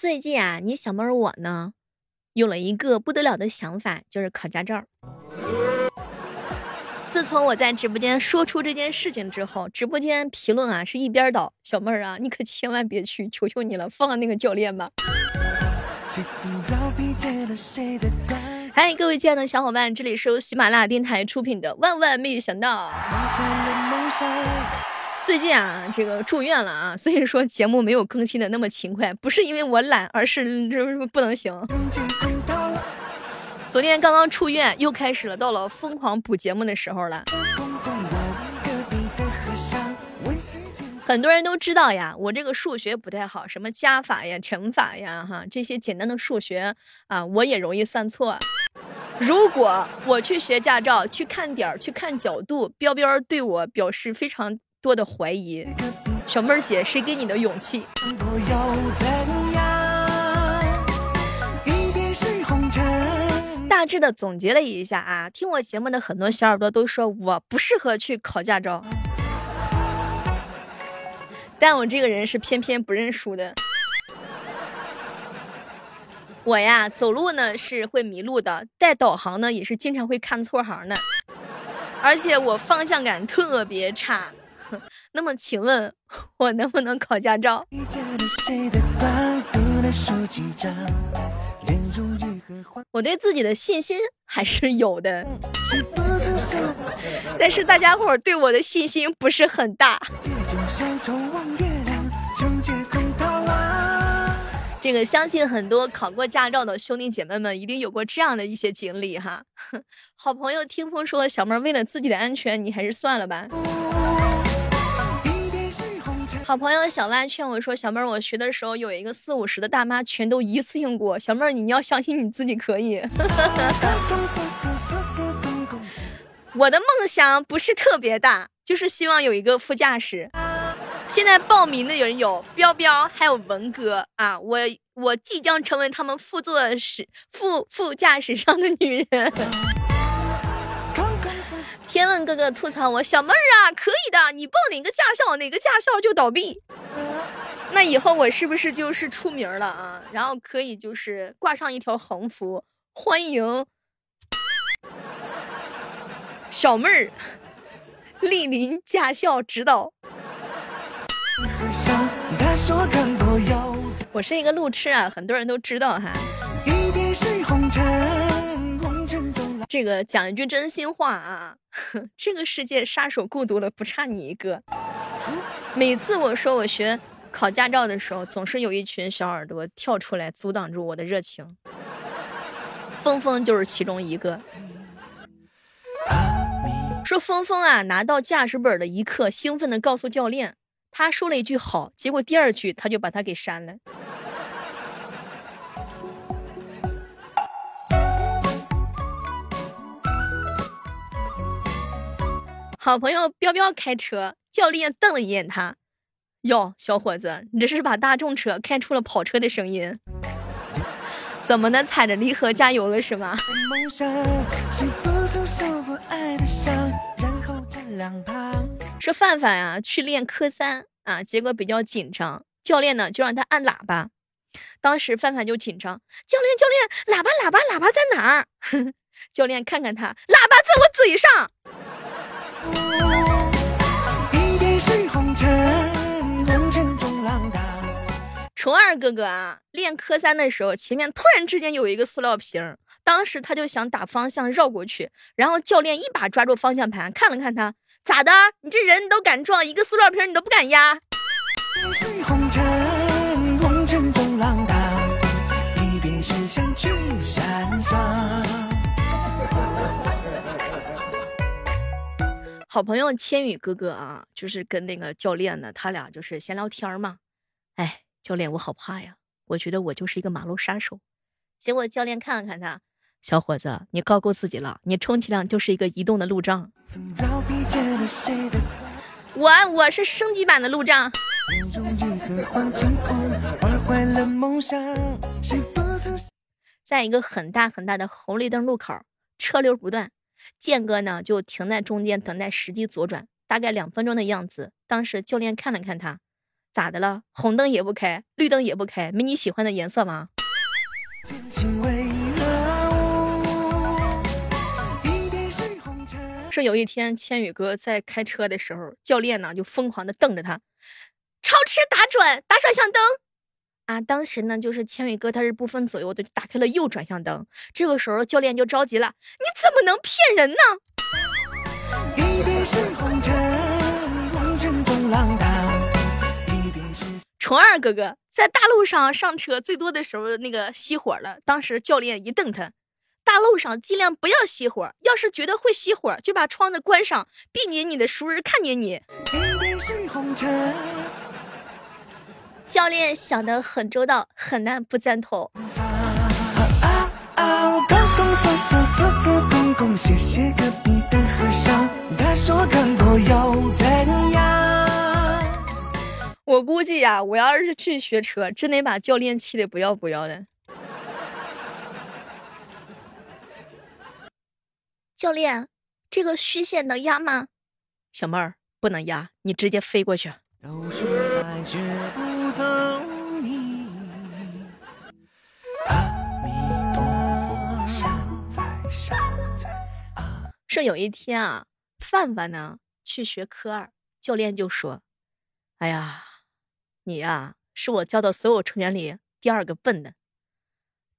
最近啊，你小妹儿我呢，有了一个不得了的想法，就是考驾照。自从我在直播间说出这件事情之后，直播间评论啊是一边倒。小妹儿啊，你可千万别去，求求你了，放了那个教练吧。嗨，各位亲爱的小伙伴，这里是由喜马拉雅电台出品的《万万没想到》。最近啊，这个住院了啊，所以说节目没有更新的那么勤快，不是因为我懒，而是这不能行。昨天刚刚出院，又开始了，到了疯狂补节目的时候了。很多人都知道呀，我这个数学不太好，什么加法呀、乘法呀，哈，这些简单的数学啊，我也容易算错。如果我去学驾照，去看点儿，去看角度，彪彪对我表示非常。多的怀疑，小妹儿姐，谁给你的勇气？大致的总结了一下啊，听我节目的很多小耳朵都说我不适合去考驾照，但我这个人是偏偏不认输的。我呀，走路呢是会迷路的，带导航呢也是经常会看错行的，而且我方向感特别差。那么，请问我能不能考驾照？我对自己的信心还是有的，但是大家伙对我的信心不是很大。这个相信很多考过驾照的兄弟姐妹们一定有过这样的一些经历哈。好朋友听风说，小妹为了自己的安全，你还是算了吧。好朋友小万劝我说：“小妹儿，我学的时候有一个四五十的大妈，全都一次性过。小妹儿，你要相信你自己可以。我的梦想不是特别大，就是希望有一个副驾驶。现在报名的人有彪彪，还有文哥啊。我我即将成为他们副座驶副副驾驶上的女人。”天问哥哥吐槽我小妹儿啊，可以的，你报哪个驾校，哪个驾校就倒闭。那以后我是不是就是出名了啊？然后可以就是挂上一条横幅，欢迎小妹儿莅临驾校指导。我是一个路痴啊，很多人都知道哈。这个讲一句真心话啊，这个世界杀手孤独了，不差你一个。每次我说我学考驾照的时候，总是有一群小耳朵跳出来阻挡住我的热情。峰峰就是其中一个。说峰峰啊，拿到驾驶本的一刻，兴奋的告诉教练，他说了一句好，结果第二句他就把他给删了。好朋友彪彪开车，教练瞪了一眼他，哟，小伙子，你这是把大众车开出了跑车的声音？怎么的，踩着离合加油了是吗？说范范呀，去练科三啊，结果比较紧张，教练呢就让他按喇叭，当时范范就紧张，教练教练，喇叭喇叭喇叭在哪儿？教练看看他，喇叭在我嘴上。虫二哥哥啊，练科三的时候，前面突然之间有一个塑料瓶，当时他就想打方向绕过去，然后教练一把抓住方向盘，看了看他，咋的？你这人你都敢撞，一个塑料瓶你都不敢压？好朋友千羽哥哥啊，就是跟那个教练呢，他俩就是闲聊天嘛。哎，教练，我好怕呀，我觉得我就是一个马路杀手。结果教练看了看他，小伙子，你高估自己了，你充其量就是一个移动的路障。我我是升级版的路障。在一个很大很大的红绿灯路口，车流不断。剑哥呢，就停在中间等待时机左转，大概两分钟的样子。当时教练看了看他，咋的了？红灯也不开，绿灯也不开，没你喜欢的颜色吗？是有一天，千羽哥在开车的时候，教练呢就疯狂的瞪着他，超车打转，打转向灯。啊，当时呢就是千羽哥他是不分左右的，就打开了右转向灯。这个时候教练就着急了，你怎么能骗人呢？虫二哥哥在大路上上车最多的时候，那个熄火了。当时教练一瞪他。大路上尽量不要熄火，要是觉得会熄火，就把窗子关上，避免你的熟人看见你。教练想的很周到，很难不赞同。我估计呀，我要是去学车，真得把教练气的不要不要的。教练，这个虚线能压吗？小妹儿不能压，你直接飞过去。是说有一天啊，范范呢去学科二，教练就说：“哎呀，你呀是我教的所有成员里第二个笨的。”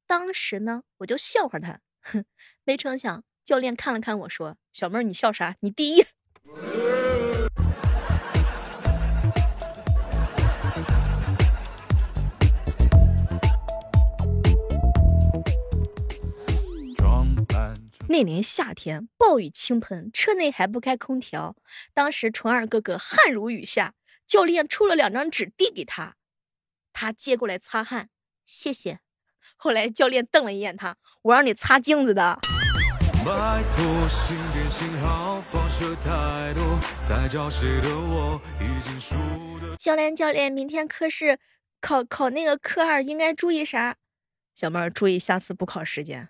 当时呢，我就笑话他，哼，没成想。教练看了看我说：“小妹儿，你笑啥？你第一。”那年夏天暴雨倾盆，车内还不开空调。当时纯二哥哥汗如雨下，教练出了两张纸递给他，他接过来擦汗，谢谢。后来教练瞪了一眼他：“我让你擦镜子的。”教练，教练，明天科试考考那个科二应该注意啥？小妹儿注意下次补考时间。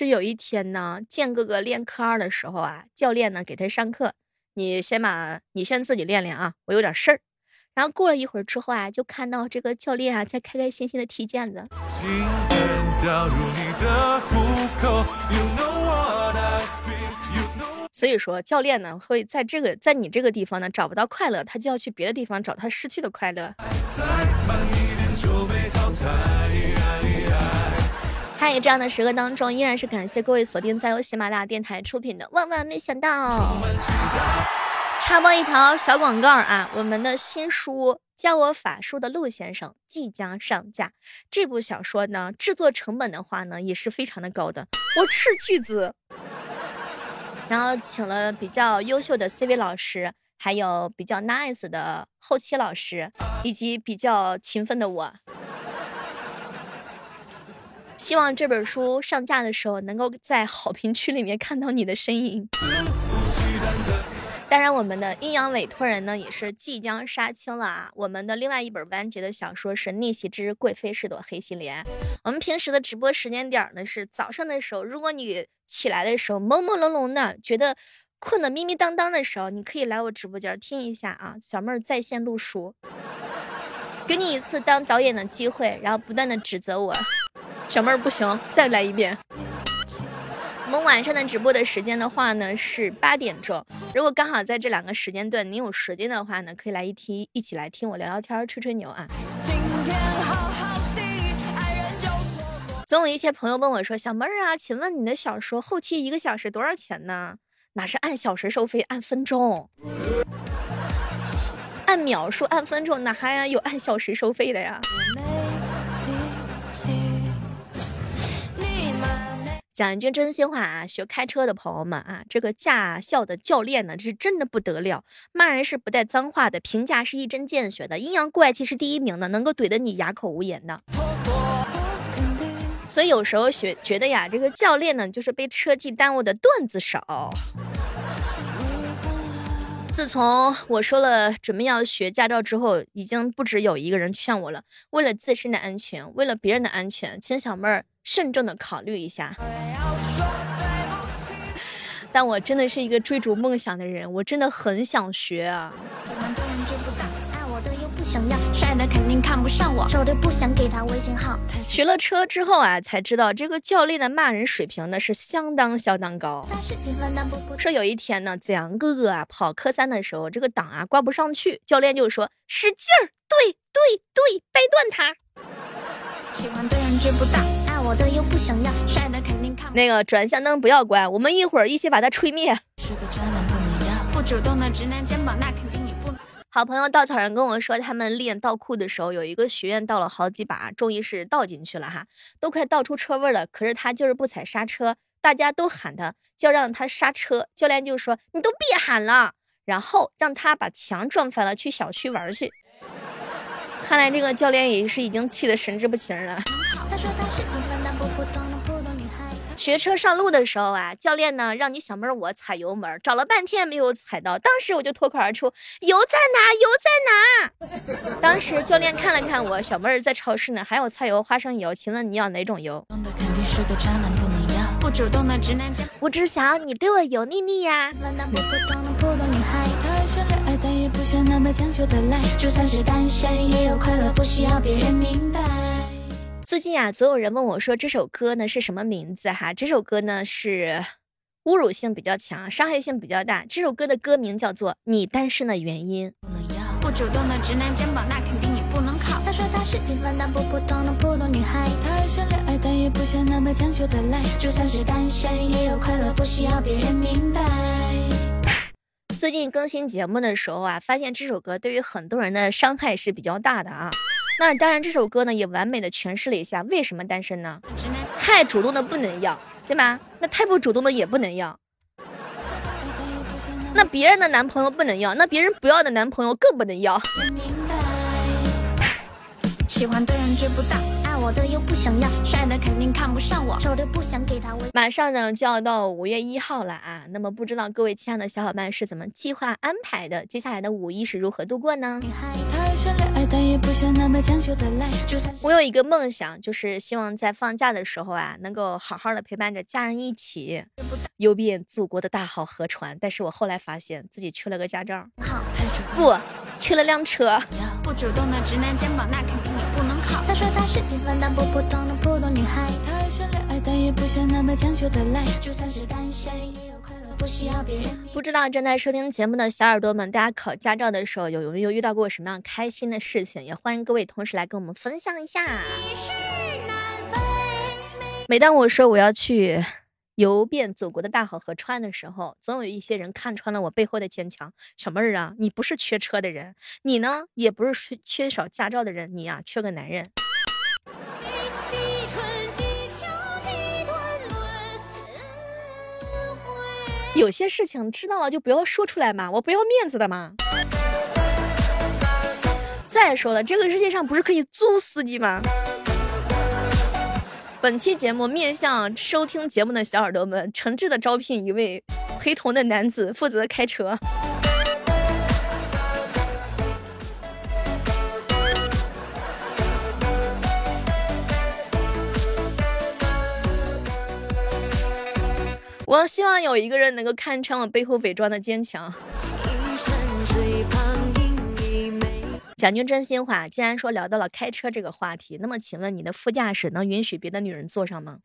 是有一天呢，建哥哥练科二的时候啊，教练呢给他上课，你先把你先自己练练啊，我有点事儿。然后过了一会儿之后啊，就看到这个教练啊在开开心心的踢毽子。所以说，教练呢会在这个在你这个地方呢找不到快乐，他就要去别的地方找他失去的快乐。嗨，这样的时刻当中，依然是感谢各位锁定在由喜马拉雅电台出品的《万万没想到》。插播一条小广告啊！我们的新书《教我法术的陆先生》即将上架。这部小说呢，制作成本的话呢，也是非常的高的，我斥巨资，然后请了比较优秀的 CV 老师，还有比较 nice 的后期老师，以及比较勤奋的我。希望这本书上架的时候，能够在好评区里面看到你的身影。当然，我们的阴阳委托人呢也是即将杀青了啊！我们的另外一本完结的小说是《逆袭之贵妃是朵黑心莲》。我们平时的直播时间点呢是早上的时候，如果你起来的时候朦朦胧胧的，觉得困得迷迷当当的时候，你可以来我直播间听一下啊，小妹儿在线录书，给你一次当导演的机会，然后不断的指责我，小妹儿不行，再来一遍。我们晚上的直播的时间的话呢是八点钟，如果刚好在这两个时间段你有时间的话呢，可以来一听，一起来听我聊聊天、吹吹牛啊。总有一些朋友问我说：“小妹儿啊，请问你的小说后期一个小时多少钱呢？”哪是按小时收费，按分钟，按秒数，按分钟，哪还有按小时收费的呀？讲一句真心话啊，学开车的朋友们啊，这个驾校的教练呢，这是真的不得了，骂人是不带脏话的，评价是一针见血的，阴阳怪气是第一名的，能够怼得你哑口无言的。所以有时候学觉得呀，这个教练呢，就是被车技耽误的段子手。自从我说了准备要学驾照之后，已经不止有一个人劝我了。为了自身的安全，为了别人的安全，请小妹儿慎重的考虑一下。但我真的是一个追逐梦想的人，我真的很想学啊。想要帅的肯定看不上我，丑的不想给他微信号。学了车之后啊，才知道这个教练的骂人水平呢是相当相当高。说有一天呢，子阳哥哥啊跑科三的时候，这个档啊挂不上去，教练就说使劲儿，对对对，掰断它。喜欢的人知不道，爱我的又不想要，帅的肯定看。那个转向灯不要关，我们一会儿一起把它吹灭。是个渣男不能要，不主动的直男肩膀那肯定。好朋友稻草人跟我说，他们练倒库的时候，有一个学员倒了好几把，终于是倒进去了哈，都快倒出车味了。可是他就是不踩刹车，大家都喊他，就让他刹车。教练就说：“你都别喊了。”然后让他把墙撞翻了，去小区玩去。看来这个教练也是已经气得神志不清了。学车上路的时候啊，教练呢让你小妹儿我踩油门，找了半天没有踩到，当时我就脱口而出：“油在哪？油在哪？”当时教练看了看我，小妹儿在超市呢，还有菜油、花生油，请问你要哪种油？我只想要你对我油腻腻呀。就算是单身也有快乐，不需要别人明白最近啊，总有人问我说这首歌呢是什么名字哈？这首歌呢是侮辱性比较强，伤害性比较大。这首歌的歌名叫做《你单身的原因》。不主动的直男肩膀，那肯定你不能靠。他说他是平凡但不普通的普通女孩。想恋爱，但也不想那么强求的来。就算是单身，也有快乐，不需要别人明白。最近更新节目的时候啊，发现这首歌对于很多人的伤害是比较大的啊。那当然，这首歌呢也完美的诠释了一下为什么单身呢？太主动的不能要，对吧？那太不主动的也不能要。那别人的男朋友不能要，那别人不要的男朋友更不能要。喜欢的人追不到。我的又不想要，帅的肯定看不上我，丑的不想给他马上呢就要到五月一号了啊，那么不知道各位亲爱的小伙伴是怎么计划安排的？接下来的五一是如何度过呢？我有一个梦想，就是希望在放假的时候啊，能够好好的陪伴着家人一起游遍祖国的大好河川。但是我后来发现自己缺了个驾照，不，缺了辆车。不主动的直男肩膀，那肯定你不能靠。她说她是平凡但不普通的普通女孩。她爱想恋爱，但也不想那么强求的来。就算是单身，也有快乐，不需要别人。不知道正在收听节目的小耳朵们，大家考驾照的时候有有没有遇到过什么样开心的事情？也欢迎各位同事来跟我们分享一下。每当我说我要去。游遍祖国的大好河川的时候，总有一些人看穿了我背后的坚强。小妹儿啊，你不是缺车的人，你呢也不是缺缺少驾照的人，你呀缺个男人。有些事情知道了就不要说出来嘛，我不要面子的嘛。再说了，这个世界上不是可以租司机吗？本期节目面向收听节目的小耳朵们，诚挚的招聘一位陪同的男子，负责开车。我希望有一个人能够看穿我背后伪装的坚强。讲句真心话，既然说聊到了开车这个话题，那么请问你的副驾驶能允许别的女人坐上吗？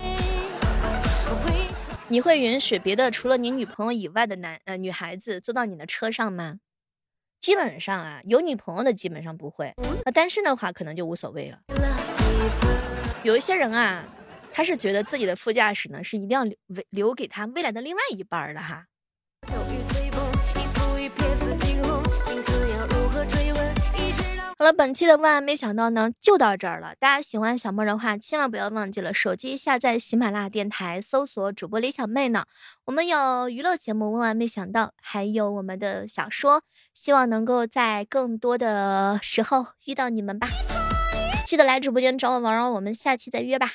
你会允许别的除了你女朋友以外的男呃女孩子坐到你的车上吗？基本上啊，有女朋友的基本上不会，那单身的话可能就无所谓了。有一些人啊，他是觉得自己的副驾驶呢是一定要留留给他未来的另外一半的哈。好了，本期的万万没想到呢，就到这儿了。大家喜欢小莫的话，千万不要忘记了手机下载喜马拉雅电台，搜索主播李小妹呢。我们有娱乐节目《万万没想到》，还有我们的小说，希望能够在更多的时候遇到你们吧。记得来直播间找我玩哦，我们下期再约吧。